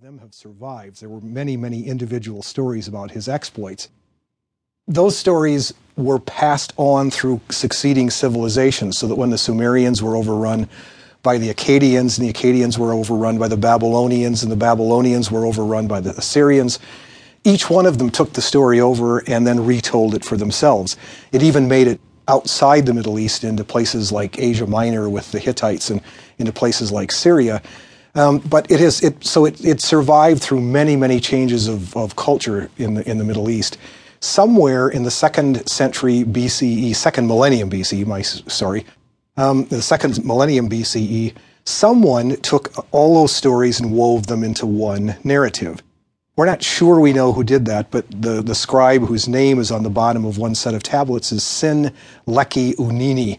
of them have survived. There were many, many individual stories about his exploits. Those stories were passed on through succeeding civilizations, so that when the Sumerians were overrun by the Akkadians, and the Akkadians were overrun by the Babylonians, and the Babylonians were overrun by the Assyrians, each one of them took the story over and then retold it for themselves. It even made it outside the Middle East into places like Asia Minor with the Hittites and into places like Syria. Um, but it has it so it, it survived through many many changes of, of culture in the in the Middle East. Somewhere in the second century BCE, second millennium BCE, my sorry, um, the second millennium BCE, someone took all those stories and wove them into one narrative. We're not sure we know who did that, but the, the scribe whose name is on the bottom of one set of tablets is Sin Leki Unini.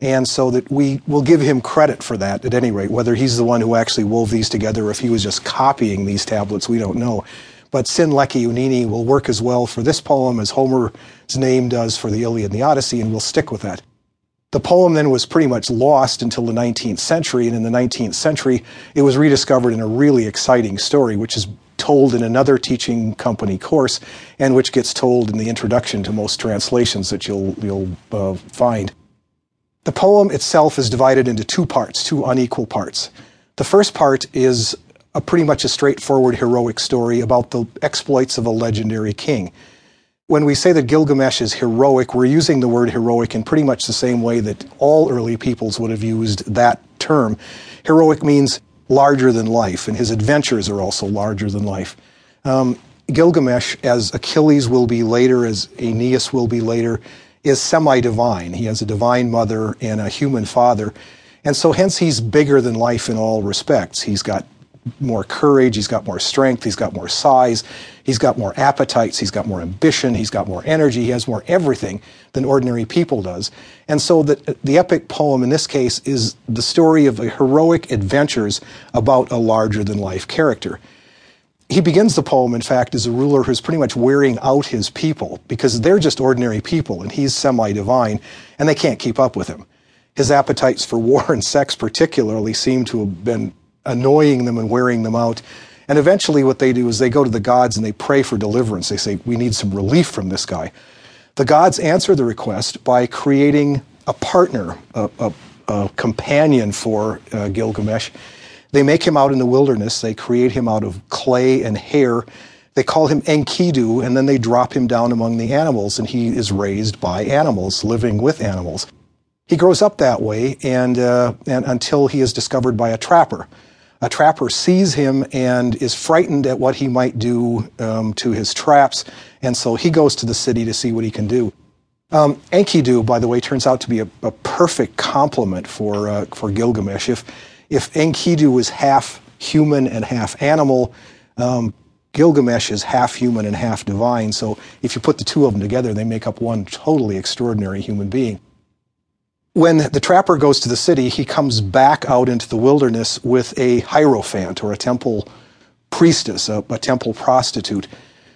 And so that we will give him credit for that at any rate. Whether he's the one who actually wove these together or if he was just copying these tablets, we don't know. But Sin Leki Unini will work as well for this poem as Homer's name does for the Iliad and the Odyssey, and we'll stick with that. The poem then was pretty much lost until the 19th century, and in the 19th century, it was rediscovered in a really exciting story, which is told in another teaching company course, and which gets told in the introduction to most translations that you'll you'll uh, find. The poem itself is divided into two parts, two unequal parts. The first part is a pretty much a straightforward heroic story about the exploits of a legendary king. When we say that Gilgamesh is heroic, we're using the word heroic in pretty much the same way that all early peoples would have used that term. Heroic means larger than life, and his adventures are also larger than life. Um, Gilgamesh, as Achilles will be later, as Aeneas will be later, is semi divine. He has a divine mother and a human father. And so, hence, he's bigger than life in all respects. He's got more courage, he's got more strength, he's got more size, he's got more appetites, he's got more ambition, he's got more energy, he has more everything than ordinary people does. And so the, the epic poem in this case is the story of heroic adventures about a larger than life character he begins the poem, in fact, as a ruler who's pretty much wearing out his people because they're just ordinary people and he's semi divine and they can't keep up with him. His appetites for war and sex, particularly, seem to have been annoying them and wearing them out. And eventually, what they do is they go to the gods and they pray for deliverance. They say, We need some relief from this guy. The gods answer the request by creating a partner, a, a, a companion for uh, Gilgamesh they make him out in the wilderness. They create him out of clay and hair. They call him Enkidu, and then they drop him down among the animals, and he is raised by animals, living with animals. He grows up that way, and, uh, and until he is discovered by a trapper. A trapper sees him and is frightened at what he might do um, to his traps, and so he goes to the city to see what he can do. Um, Enkidu, by the way, turns out to be a, a perfect complement for uh, for Gilgamesh. If if Enkidu was half human and half animal, um, Gilgamesh is half human and half divine. So if you put the two of them together, they make up one totally extraordinary human being. When the trapper goes to the city, he comes back out into the wilderness with a hierophant or a temple priestess, a, a temple prostitute.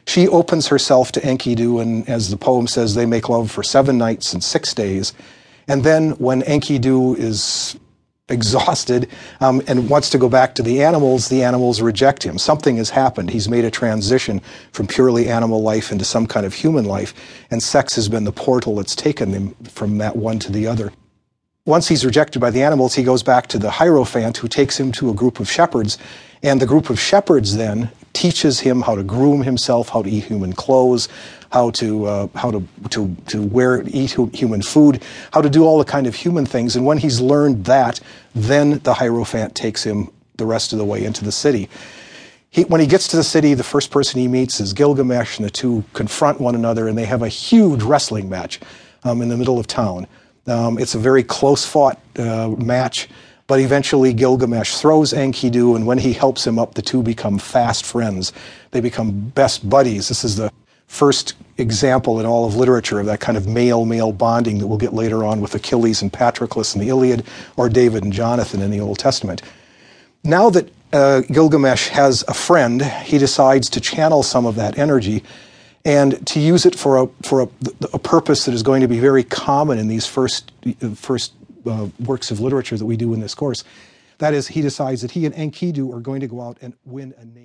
She opens herself to Enkidu, and as the poem says, they make love for seven nights and six days. And then when Enkidu is exhausted um, and wants to go back to the animals, the animals reject him. Something has happened. He's made a transition from purely animal life into some kind of human life, and sex has been the portal that's taken him from that one to the other. Once he's rejected by the animals, he goes back to the Hierophant, who takes him to a group of shepherds, and the group of shepherds then teaches him how to groom himself, how to eat human clothes, how to uh, how to to to wear eat human food, how to do all the kind of human things. And when he's learned that, then the Hierophant takes him the rest of the way into the city. He, when he gets to the city, the first person he meets is Gilgamesh, and the two confront one another, and they have a huge wrestling match um, in the middle of town. Um, it's a very close fought uh, match. But eventually, Gilgamesh throws Enkidu, and when he helps him up, the two become fast friends. They become best buddies. This is the first example in all of literature of that kind of male male bonding that we'll get later on with Achilles and Patroclus in the Iliad or David and Jonathan in the Old Testament. Now that uh, Gilgamesh has a friend, he decides to channel some of that energy and to use it for a, for a, a purpose that is going to be very common in these first, first uh, works of literature that we do in this course. That is, he decides that he and Enkidu are going to go out and win a name.